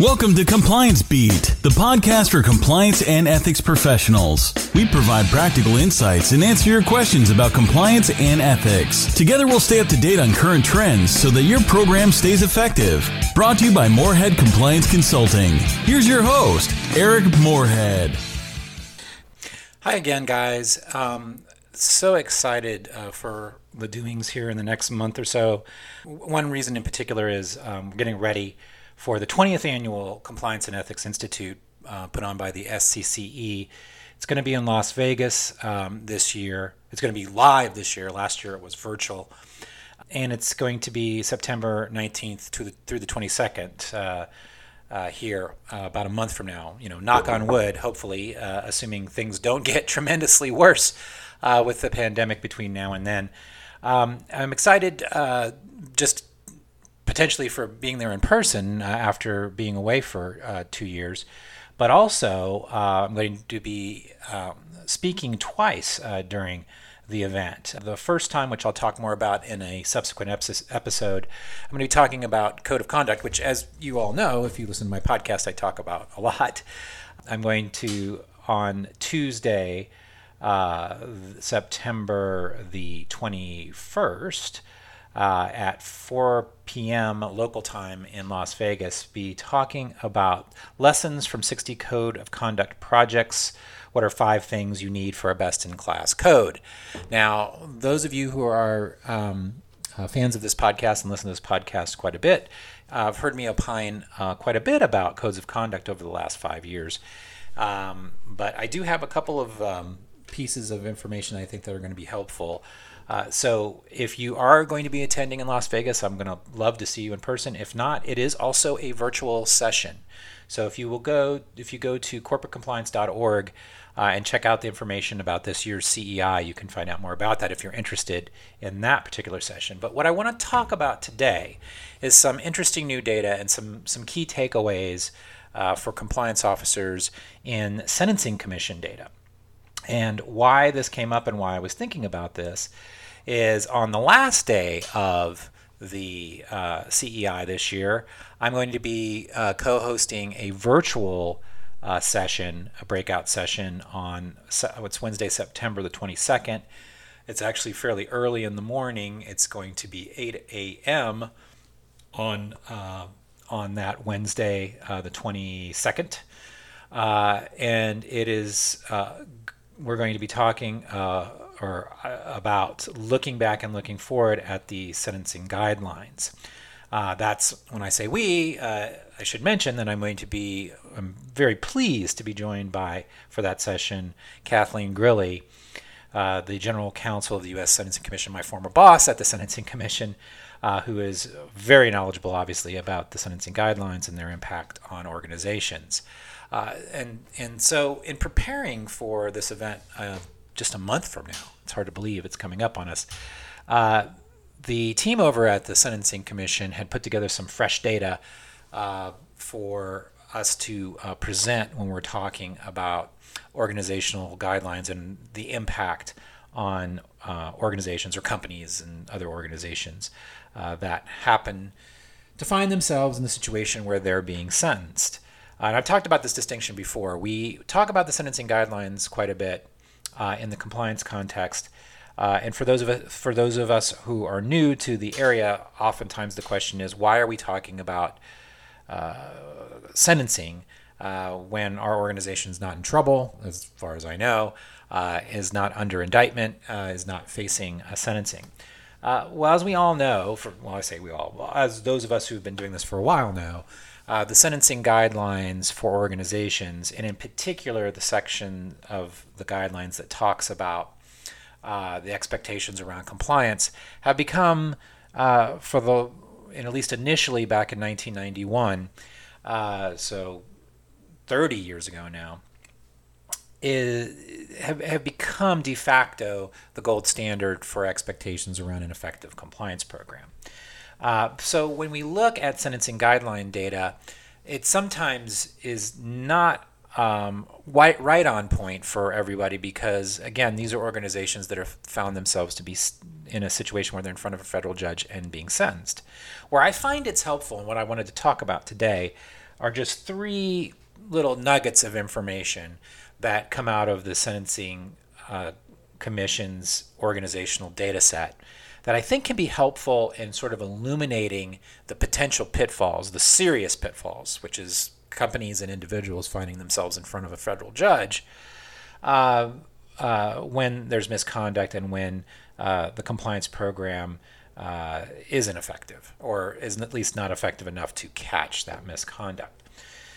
Welcome to Compliance Beat, the podcast for compliance and ethics professionals. We provide practical insights and answer your questions about compliance and ethics. Together, we'll stay up to date on current trends so that your program stays effective. Brought to you by Morehead Compliance Consulting. Here's your host, Eric Morehead. Hi again, guys. Um, so excited uh, for the doings here in the next month or so. One reason in particular is um, getting ready for the 20th annual Compliance and Ethics Institute uh, put on by the SCCE. It's going to be in Las Vegas um, this year. It's going to be live this year. Last year it was virtual. And it's going to be September 19th to the, through the 22nd uh, uh, here, uh, about a month from now. You know, knock on wood, hopefully, uh, assuming things don't get tremendously worse uh, with the pandemic between now and then. Um, I'm excited just potentially for being there in person uh, after being away for uh, two years, but also uh, I'm going to be um, speaking twice uh, during the event. The first time, which I'll talk more about in a subsequent episode, I'm going to be talking about code of conduct, which, as you all know, if you listen to my podcast, I talk about a lot. I'm going to, on Tuesday, uh, September the 21st, uh, at 4 p.m. local time in Las Vegas be talking about lessons from 60 Code of Conduct projects. What are five things you need for a best in class code? Now, those of you who are um, uh, fans of this podcast and listen to this podcast quite a bit uh, have heard me opine uh, quite a bit about codes of conduct over the last five years. Um, but I do have a couple of um, pieces of information I think that are going to be helpful. Uh, so if you are going to be attending in Las Vegas, I'm going to love to see you in person. If not, it is also a virtual session. So if you will go, if you go to corporatecompliance.org uh, and check out the information about this year's CEI, you can find out more about that if you're interested in that particular session. But what I want to talk about today is some interesting new data and some some key takeaways uh, for compliance officers in sentencing commission data. And why this came up and why I was thinking about this is on the last day of the uh, CEI this year, I'm going to be uh, co hosting a virtual uh, session, a breakout session on what's Wednesday, September the 22nd. It's actually fairly early in the morning. It's going to be 8 a.m. on uh, on that Wednesday, uh, the 22nd, uh, and it is we're going to be talking or uh, about looking back and looking forward at the sentencing guidelines. Uh, that's when I say we, uh, I should mention that I'm going to be, I'm very pleased to be joined by, for that session, Kathleen Grilli, uh, the General Counsel of the U.S. Sentencing Commission, my former boss at the Sentencing Commission, uh, who is very knowledgeable, obviously, about the sentencing guidelines and their impact on organizations. Uh, and, and so, in preparing for this event, just a month from now. It's hard to believe it's coming up on us. Uh, the team over at the Sentencing Commission had put together some fresh data uh, for us to uh, present when we're talking about organizational guidelines and the impact on uh, organizations or companies and other organizations uh, that happen to find themselves in the situation where they're being sentenced. Uh, and I've talked about this distinction before. We talk about the sentencing guidelines quite a bit uh, in the compliance context. Uh, and for those of us, for those of us who are new to the area, oftentimes the question is, why are we talking about uh, sentencing uh, when our organization is not in trouble, as far as I know, uh, is not under indictment, uh, is not facing a sentencing? well, as we all know, for well, I say we all, as those of us who've been doing this for a while know, uh, the sentencing guidelines for organizations, and in particular the section of the guidelines that talks about uh, the expectations around compliance, have become, uh, for the, and at least initially back in 1991, uh, so 30 years ago now, is, have, have become de facto the gold standard for expectations around an effective compliance program. Uh, so when we look at sentencing guideline data, it sometimes is not um, right, right on point for everybody because, again, these are organizations that have found themselves to be in a situation where they're in front of a federal judge and being sentenced. Where I find it's helpful, and what I wanted to talk about today, are just three little nuggets of information that come out of the Sentencing uh, Commission's organizational data set that I think can be helpful in sort of illuminating the potential pitfalls, the serious pitfalls, which is companies and individuals finding themselves in front of a federal judge uh, uh, when there's misconduct and when uh, the compliance program uh, isn't effective or is at least not effective enough to catch that misconduct.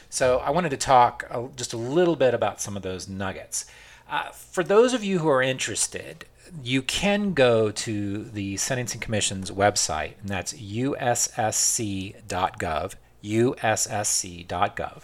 So I wanted to talk just a little bit about some of those nuggets. Uh, for those of you who are interested, you can go to the Sentencing Commission's website, and that's ussc.gov, ussc.gov.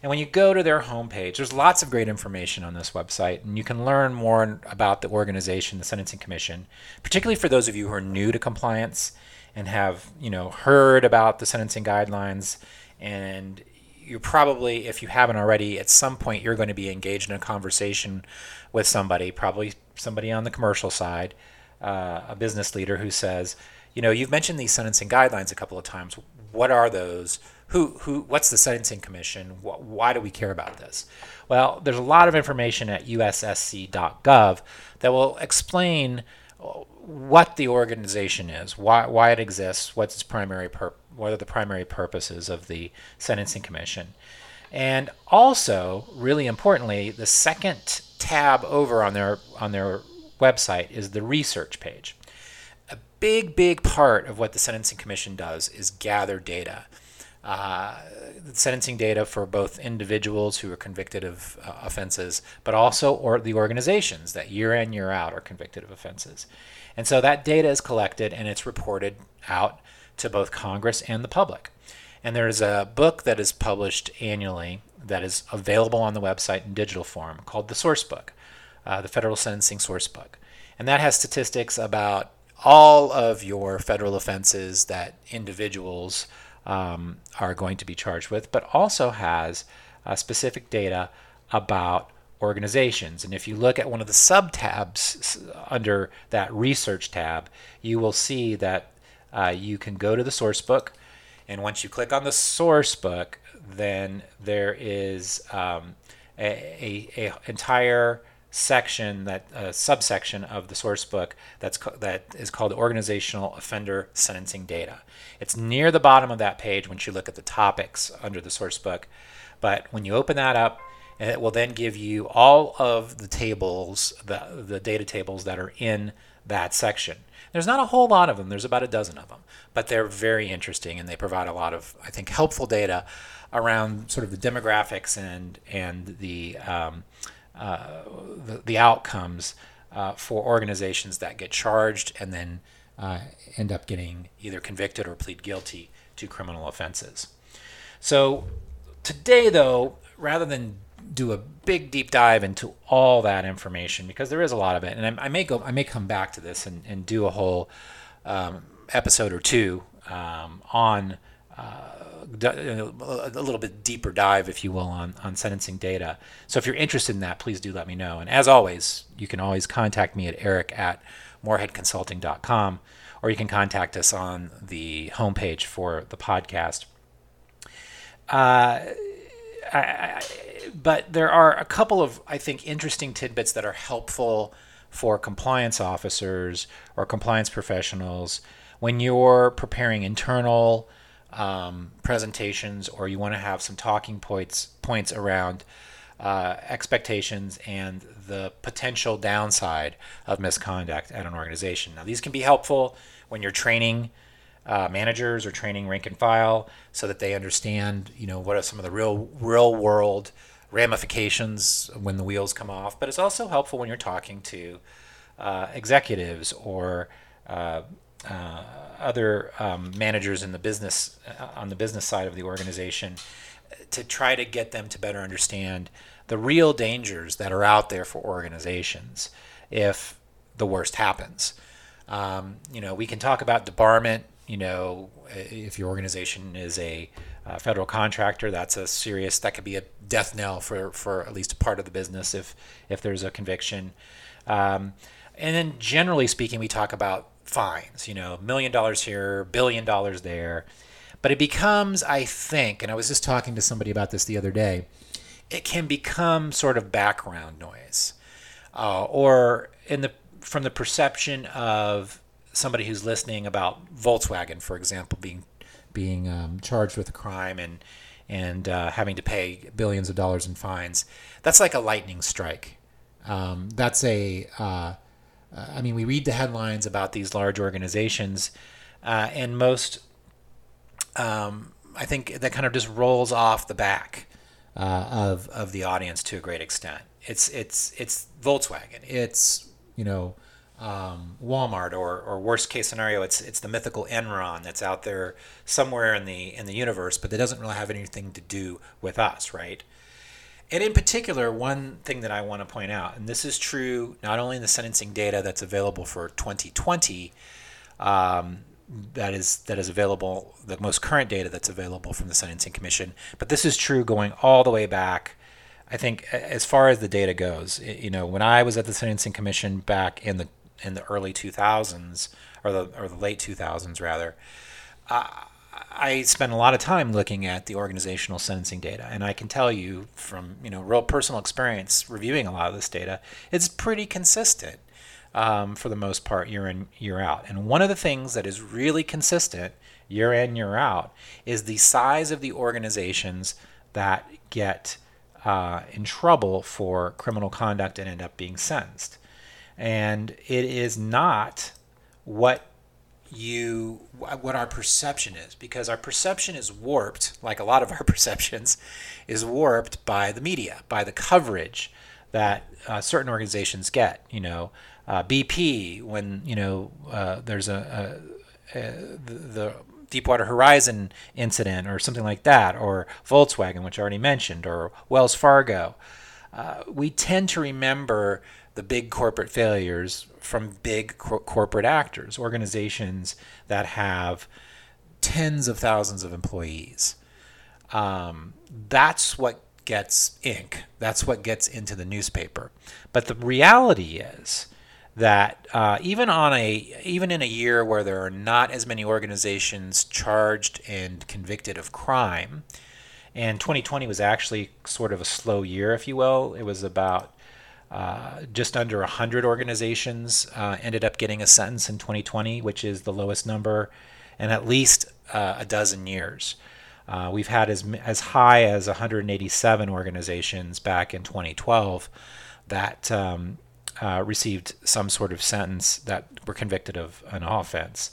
And when you go to their homepage, there's lots of great information on this website, and you can learn more about the organization, the Sentencing Commission, particularly for those of you who are new to compliance and have, you know, heard about the sentencing guidelines and you're probably, if you haven't already, at some point you're going to be engaged in a conversation with somebody, probably somebody on the commercial side, uh, a business leader who says, you know, you've mentioned these sentencing guidelines a couple of times. What are those? Who, who, what's the Sentencing Commission? Why do we care about this? Well, there's a lot of information at ussc.gov that will explain what the organization is, why, why it exists, what's its primary purpose what are the primary purposes of the Sentencing Commission. And also, really importantly, the second tab over on their on their website is the research page. A big, big part of what the Sentencing Commission does is gather data. Uh, sentencing data for both individuals who are convicted of uh, offenses, but also or the organizations that year in year out are convicted of offenses. And so that data is collected and it's reported out to both Congress and the public. And there's a book that is published annually that is available on the website in digital form called the Source Book, uh, the Federal Sentencing Source Book. And that has statistics about all of your federal offenses that individuals um, are going to be charged with, but also has uh, specific data about organizations. And if you look at one of the sub tabs under that research tab, you will see that uh, you can go to the source book. And once you click on the source book, then there is um, a, a, a, entire section that uh, subsection of the source book that's co- that is called organizational offender sentencing data. It's near the bottom of that page once you look at the topics under the source book. But when you open that up, it will then give you all of the tables, the, the data tables that are in that section. There's not a whole lot of them. There's about a dozen of them, but they're very interesting and they provide a lot of, I think, helpful data around sort of the demographics and and the um, the, the, outcomes uh, for organizations that get charged and then uh, end up getting either convicted or plead guilty to criminal offenses. So today, though, rather than do a big deep dive into all that information because there is a lot of it, and I, I may go, I may come back to this and, and do a whole um, episode or two um, on uh, a little bit deeper dive, if you will, on on sentencing data. So if you're interested in that, please do let me know. And as always, you can always contact me at eric at moreheadconsulting.com, or you can contact us on the homepage for the podcast. Uh, I, I, but there are a couple of, I think, interesting tidbits that are helpful for compliance officers or compliance professionals when you're preparing internal um, presentations or you want to have some talking points points around uh, expectations and the potential downside of misconduct at an organization. Now, these can be helpful when you're training uh, managers or training rank and file so that they understand, you know, what are some of the real real world ramifications when the wheels come off. But it's also helpful when you're talking to uh, executives or uh, other um, managers in the business uh, on the business side of the organization to try to get them to better understand the real dangers that are out there for organizations if the worst happens. Um, you know, we can talk about debarment you know, if your organization is a uh, federal contractor, that's a serious that could be a death knell for for at least a part of the business if if there's a conviction. Um, and then generally speaking, we talk about fines. You know, million dollars here, billion dollars there. But it becomes, I think, and I was just talking to somebody about this the other day, it can become sort of background noise. Uh, or in the from the perception of somebody who's listening about Volkswagen, for example, being being um, charged with a crime and and uh, having to pay billions of dollars in fines, that's like a lightning strike. Um, that's a uh, I mean, we read the headlines about these large organizations, uh, and most, um, I think that kind of just rolls off the back uh, of of the audience to a great extent. It's it's it's Volkswagen. It's you know um, Walmart, or or worst case scenario, it's it's the mythical Enron that's out there somewhere in the in the universe, but that doesn't really have anything to do with us, right? And in particular, one thing that I want to point out, and this is true not only in the sentencing data that's available for 2020, um, that is that is available, the most current data that's available from the Sentencing Commission, but this is true going all the way back. I think as far as the data goes, you know, when I was at the Sentencing Commission back in the in the early 2000s or the or the late 2000s rather, uh, I spent a lot of time looking at the organizational sentencing data, and I can tell you from you know real personal experience reviewing a lot of this data, it's pretty consistent um, for the most part year in year out. And one of the things that is really consistent year in year out is the size of the organizations that get uh, in trouble for criminal conduct and end up being sentenced. And it is not what you what our perception is because our perception is warped like a lot of our perceptions is warped by the media by the coverage that uh, certain organizations get you know uh, bp when you know uh, there's a, a, a the, the Deepwater Horizon incident or something like that, or Volkswagen, which I already mentioned, or Wells Fargo. Uh, we tend to remember the big corporate failures from big cor- corporate actors, organizations that have tens of thousands of employees. Um, that's what gets ink. That's what gets into the newspaper. But the reality is that uh, even on a even in a year where there are not as many organizations charged and convicted of crime, and 2020 was actually sort of a slow year, if you will. It was about uh, just under 100 organizations uh, ended up getting a sentence in 2020, which is the lowest number in at least uh, a dozen years. Uh, we've had as, as high as 187 organizations back in 2012 that um, uh, received some sort of sentence that were convicted of an offense.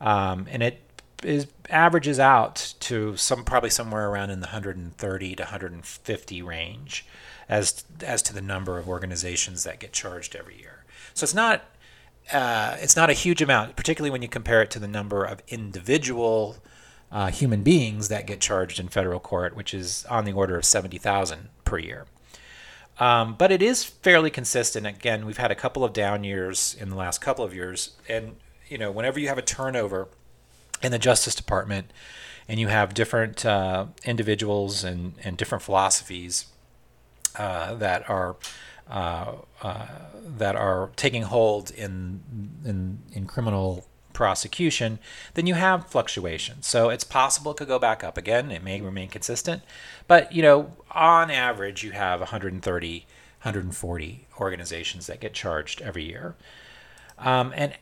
Um, and it is averages out to some probably somewhere around in the 130 to 150 range as as to the number of organizations that get charged every year. So it's not uh, it's not a huge amount, particularly when you compare it to the number of individual uh, human beings that get charged in federal court, which is on the order of 70,000 per year. Um, but it is fairly consistent. Again, we've had a couple of down years in the last couple of years, and you know, whenever you have a turnover in the Justice Department, and you have different uh, individuals and, and different philosophies uh, that are uh, uh, that are taking hold in, in in criminal prosecution, then you have fluctuations. So it's possible it could go back up again. It may remain consistent, but you know, on average, you have 130, 140 organizations that get charged every year, um, and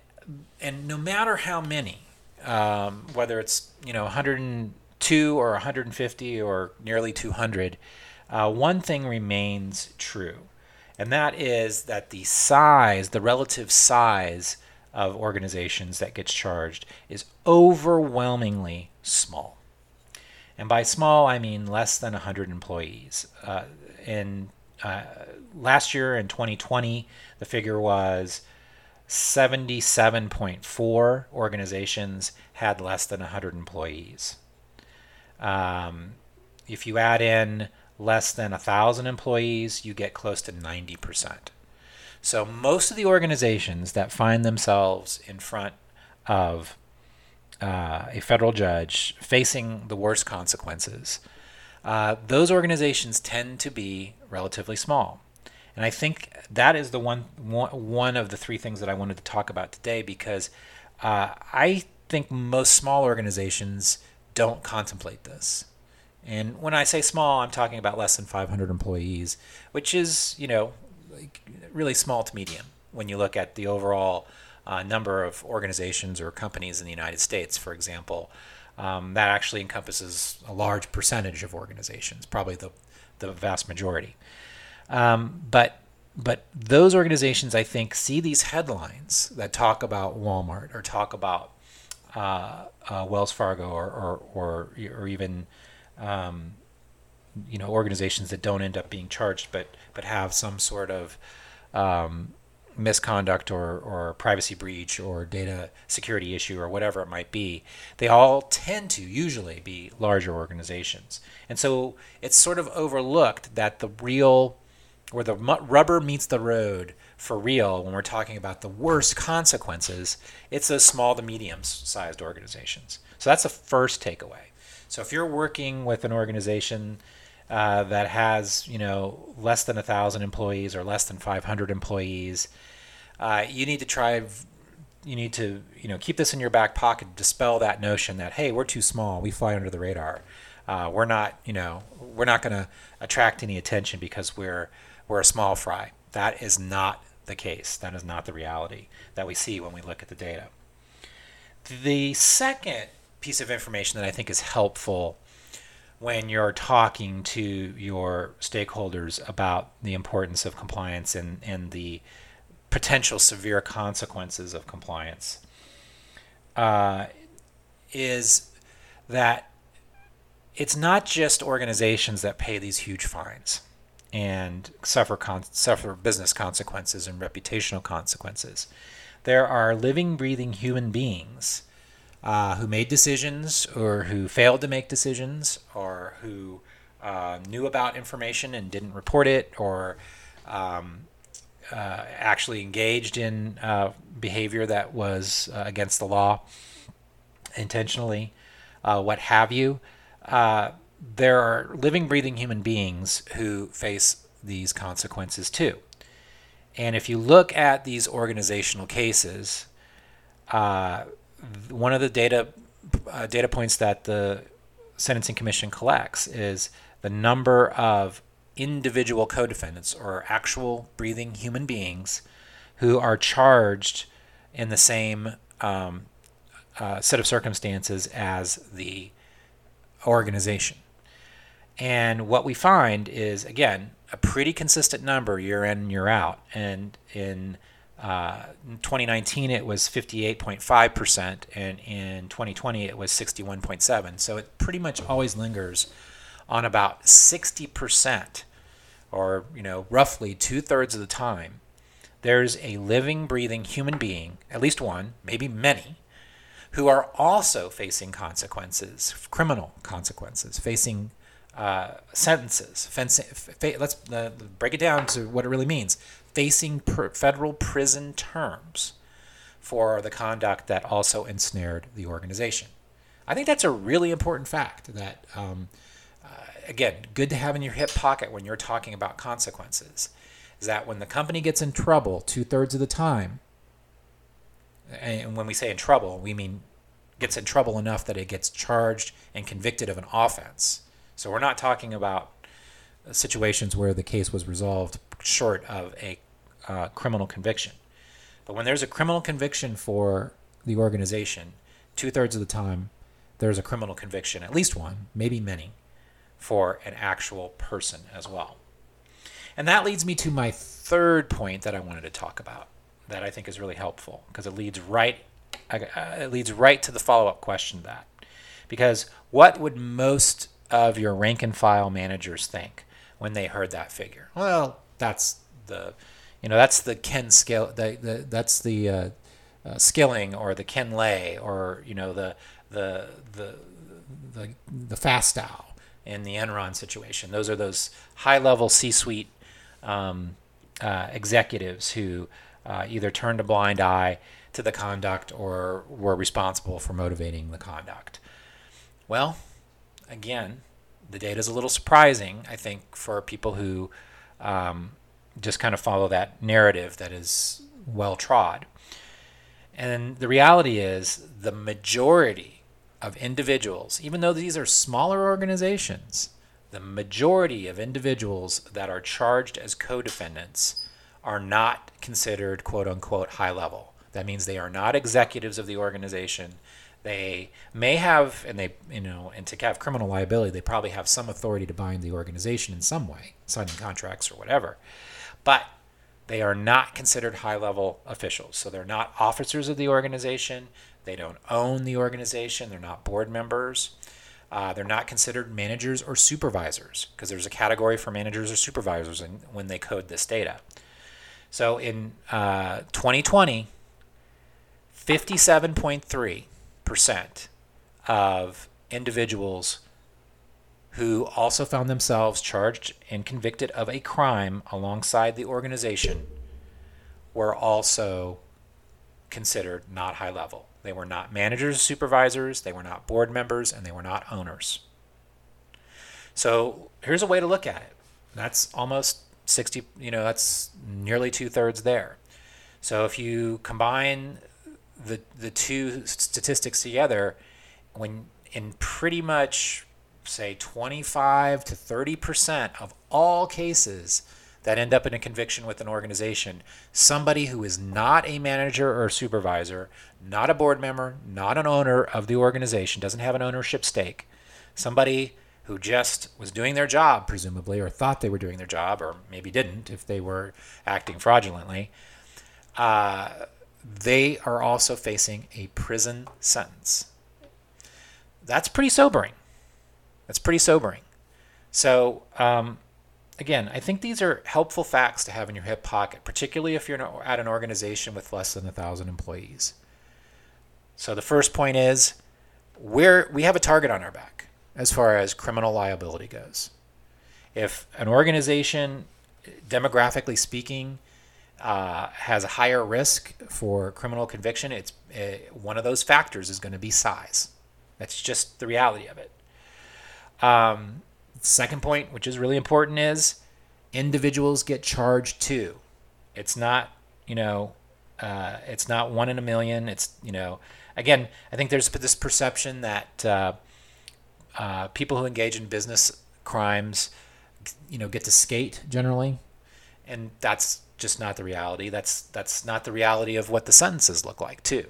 and no matter how many, um, whether it's you know 102 or 150 or nearly 200 uh, one thing remains true, and that is that the size, the relative size of organizations that gets charged is overwhelmingly small. And by small, I mean less than 100 employees. Uh, in uh, last year in 2020, the figure was 77.4 organizations had less than 100 employees. Um, if you add in less than 1,000 employees, you get close to 90%. So most of the organizations that find themselves in front of uh, a federal judge facing the worst consequences, uh, those organizations tend to be relatively small. And I think that is the one, one of the three things that I wanted to talk about today because uh, I think most small organizations don't contemplate this. And when I say small, I'm talking about less than 500 employees, which is, you know, like really small to medium when you look at the overall uh, number of organizations or companies in the United States, for example. Um, that actually encompasses a large percentage of organizations, probably the, the vast majority. Um, but but those organizations, I think, see these headlines that talk about Walmart or talk about uh, uh, Wells Fargo or or or, or even um, you know organizations that don't end up being charged, but but have some sort of um, misconduct or, or privacy breach or data security issue or whatever it might be, they all tend to usually be larger organizations. And so it's sort of overlooked that the real, where the rubber meets the road for real when we're talking about the worst consequences, it's those small to medium sized organizations. So that's the first takeaway. So if you're working with an organization uh, that has you know less than a thousand employees or less than 500 employees, uh, you need to try. You need to you know keep this in your back pocket, dispel that notion that hey we're too small, we fly under the radar. Uh, we're not you know we're not going to attract any attention because we're we're a small fry. That is not the case. That is not the reality that we see when we look at the data. The second piece of information that I think is helpful when you're talking to your stakeholders about the importance of compliance and, and the potential severe consequences of compliance uh, is that it's not just organizations that pay these huge fines and suffer con- suffer business consequences and reputational consequences. There are living, breathing human beings uh, who made decisions or who failed to make decisions or who uh, knew about information and didn't report it or um, uh, actually engaged in uh, behavior that was uh, against the law intentionally, uh, what have you. there are living, breathing human beings who face these consequences too. And if you look at these organizational cases, one of the data uh, data points that the Sentencing Commission collects is the number of individual co-defendants or actual breathing human beings who are charged in the same um, uh, set of circumstances as the organization. And what we find is, again, a pretty consistent number year in, year out. And in uh, in 2019, it was 58.5%, and in 2020, it was 61.7. So it pretty much always lingers on about 60%, or you know, roughly two thirds of the time. There's a living, breathing human being, at least one, maybe many, who are also facing consequences, criminal consequences, facing uh, sentences. let's uh, break it down to what it really means facing federal prison terms for the conduct that also ensnared the organization. I think that's a really important fact that, um, uh, again, good to have in your hip pocket when you're talking about consequences. Is that when the company gets in trouble two thirds of the time, and when we say in trouble, we mean gets in trouble enough that it gets charged and convicted of an offense. So we're not talking about situations where the case was resolved short of a uh, criminal conviction. But when there's a criminal conviction for the organization, two thirds of the time, there's a criminal conviction, at least one, maybe many, for an actual person as well. And that leads me to my third point that I wanted to talk about that I think is really helpful because it leads right uh, it leads right to the follow-up question that. Because what would most of your rank and file managers think when they heard that figure? Well, that's the you know that's the Ken scale the, the that's the uh, uh, Skilling or the Ken Lay or you know the the the the, the Fastow in the Enron situation. Those are those high level C-suite um, uh, executives who uh, either turned a blind eye to the conduct or were responsible for motivating the conduct. Well, again, the data is a little surprising, I think, for people who um, just kind of follow that narrative that is well trod. And the reality is, the majority of individuals, even though these are smaller organizations, the majority of individuals that are charged as co defendants are not considered quote unquote high level. That means they are not executives of the organization. They may have, and they, you know, and to have criminal liability, they probably have some authority to bind the organization in some way, signing contracts or whatever. But they are not considered high level officials. So they're not officers of the organization. They don't own the organization. They're not board members. Uh, they're not considered managers or supervisors because there's a category for managers or supervisors in, when they code this data. So in uh, 2020, 57.3% of individuals who also found themselves charged and convicted of a crime alongside the organization were also considered not high level. They were not managers, supervisors, they were not board members, and they were not owners. So here's a way to look at it. That's almost 60, you know, that's nearly two thirds there. So if you combine the, the two statistics together, when in pretty much say 25 to 30 percent of all cases that end up in a conviction with an organization, somebody who is not a manager or supervisor, not a board member, not an owner of the organization, doesn't have an ownership stake, somebody who just was doing their job, presumably, or thought they were doing their job, or maybe didn't if they were acting fraudulently, uh, they are also facing a prison sentence. That's pretty sobering. That's pretty sobering. So, um, again, I think these are helpful facts to have in your hip pocket, particularly if you're at an organization with less than a thousand employees. So the first point is we're, we have a target on our back as far as criminal liability goes. If an organization, demographically speaking, uh, has a higher risk for criminal conviction, it's uh, one of those factors is going to be size. That's just the reality of it. Um, Second point, which is really important, is individuals get charged too. It's not, you know, uh, it's not one in a million. It's, you know, again, I think there's this perception that uh, uh, people who engage in business crimes, you know, get to skate generally, and that's just not the reality. That's that's not the reality of what the sentences look like too.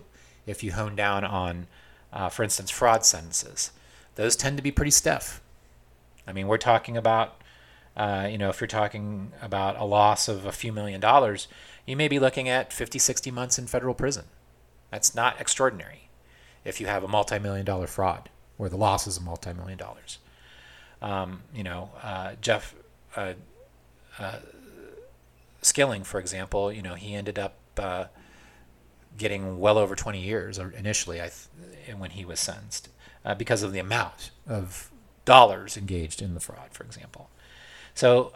If you hone down on, uh, for instance, fraud sentences, those tend to be pretty stiff. I mean, we're talking about, uh, you know, if you're talking about a loss of a few million dollars, you may be looking at 50, 60 months in federal prison. That's not extraordinary if you have a multi million dollar fraud where the loss is a multi million dollars. Um, you know, uh, Jeff uh, uh, Skilling, for example, you know, he ended up uh, getting well over 20 years initially th- when he was sentenced uh, because of the amount of dollars engaged in the fraud, for example. So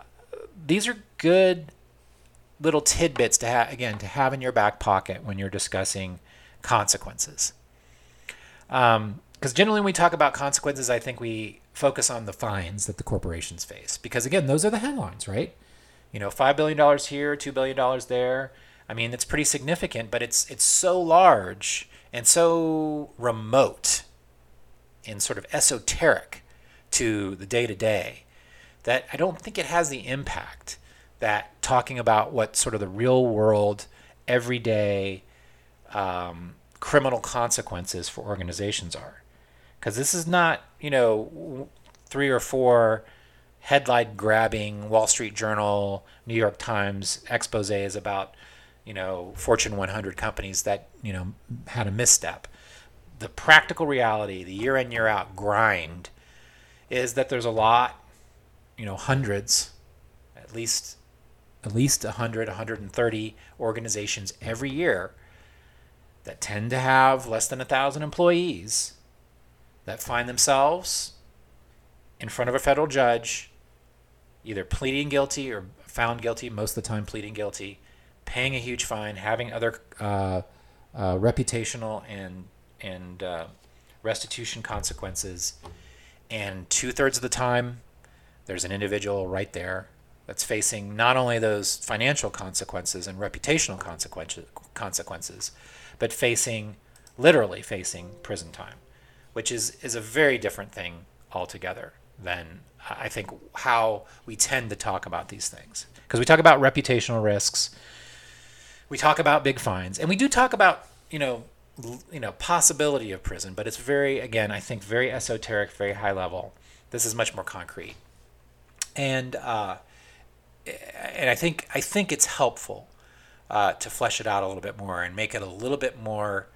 these are good little tidbits to have again to have in your back pocket when you're discussing consequences. Because um, generally, when we talk about consequences, I think we focus on the fines that the corporations face. Because again, those are the headlines, right? You know, five billion dollars here, two billion dollars there. I mean, it's pretty significant, but it's it's so large and so remote and sort of esoteric to the day to day that I don't think it has the impact that talking about what sort of the real world, everyday um, criminal consequences for organizations are. Because this is not, you know, three or four headline grabbing Wall Street Journal, New York Times exposes about, you know, Fortune 100 companies that, you know, had a misstep. The practical reality, the year in, year out grind is that there's a lot, you know, hundreds, at least at least 100, 130 organizations every year that tend to have less than a thousand employees that find themselves in front of a federal judge, either pleading guilty or found guilty, most of the time pleading guilty, paying a huge fine, having other uh, uh, reputational and and uh, restitution consequences and two thirds of the time, there's an individual right there that's facing not only those financial consequences and reputational consequences, consequences but facing, literally facing prison time. which is, is a very different thing altogether than I think how we tend to talk about these things. Because we talk about reputational risks, we talk about big fines, and we do talk about, you know, you know, possibility of prison, but it's very, again, I think very esoteric, very high level. This is much more concrete, and uh, and I think I think it's helpful uh, to flesh it out a little bit more and make it a little bit more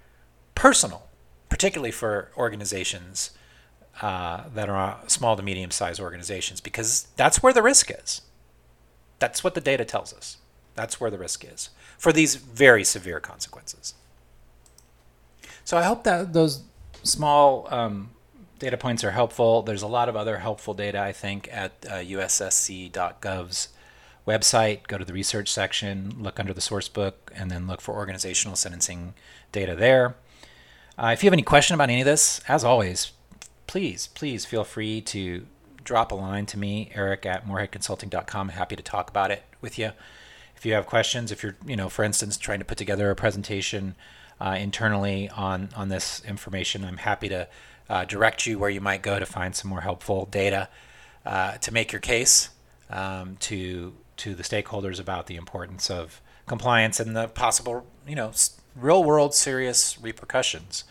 personal, particularly for organizations uh, that are small to medium sized organizations, because that's where the risk is. That's what the data tells us. That's where the risk is for these very severe consequences. So I hope that those small um, data points are helpful. There's a lot of other helpful data, I think, at uh, ussc.gov's website. Go to the research section, look under the source book, and then look for organizational sentencing data there. Uh, if you have any question about any of this, as always, please, please feel free to drop a line to me, Eric at moreheadconsulting.com. Happy to talk about it with you. If you have questions, if you're, you know, for instance, trying to put together a presentation uh, internally on on this information, I'm happy to uh, direct you where you might go to find some more helpful data uh, to make your case um, to to the stakeholders about the importance of compliance and the possible, you know, real world serious repercussions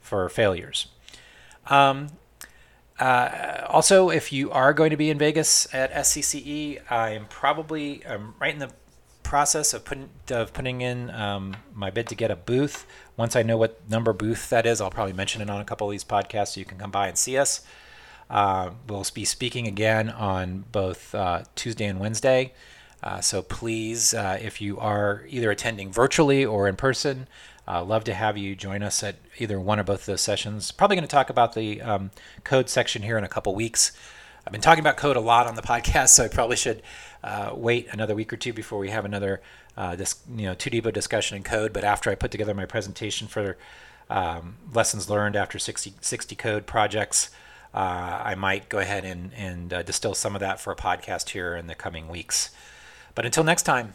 for failures. Um, uh, also, if you are going to be in Vegas at SCCE, I am probably um, right in the process of putting of putting in um, my bid to get a booth. Once I know what number booth that is, I'll probably mention it on a couple of these podcasts so you can come by and see us. Uh, we'll be speaking again on both uh, Tuesday and Wednesday. Uh, so please, uh, if you are either attending virtually or in person, uh, love to have you join us at either one or both of those sessions. Probably going to talk about the um, code section here in a couple weeks. I've been talking about code a lot on the podcast, so I probably should uh, wait another week or two before we have another uh, this you know too deep a discussion in code. But after I put together my presentation for um, lessons learned after 60, 60 code projects, uh, I might go ahead and, and uh, distill some of that for a podcast here in the coming weeks. But until next time.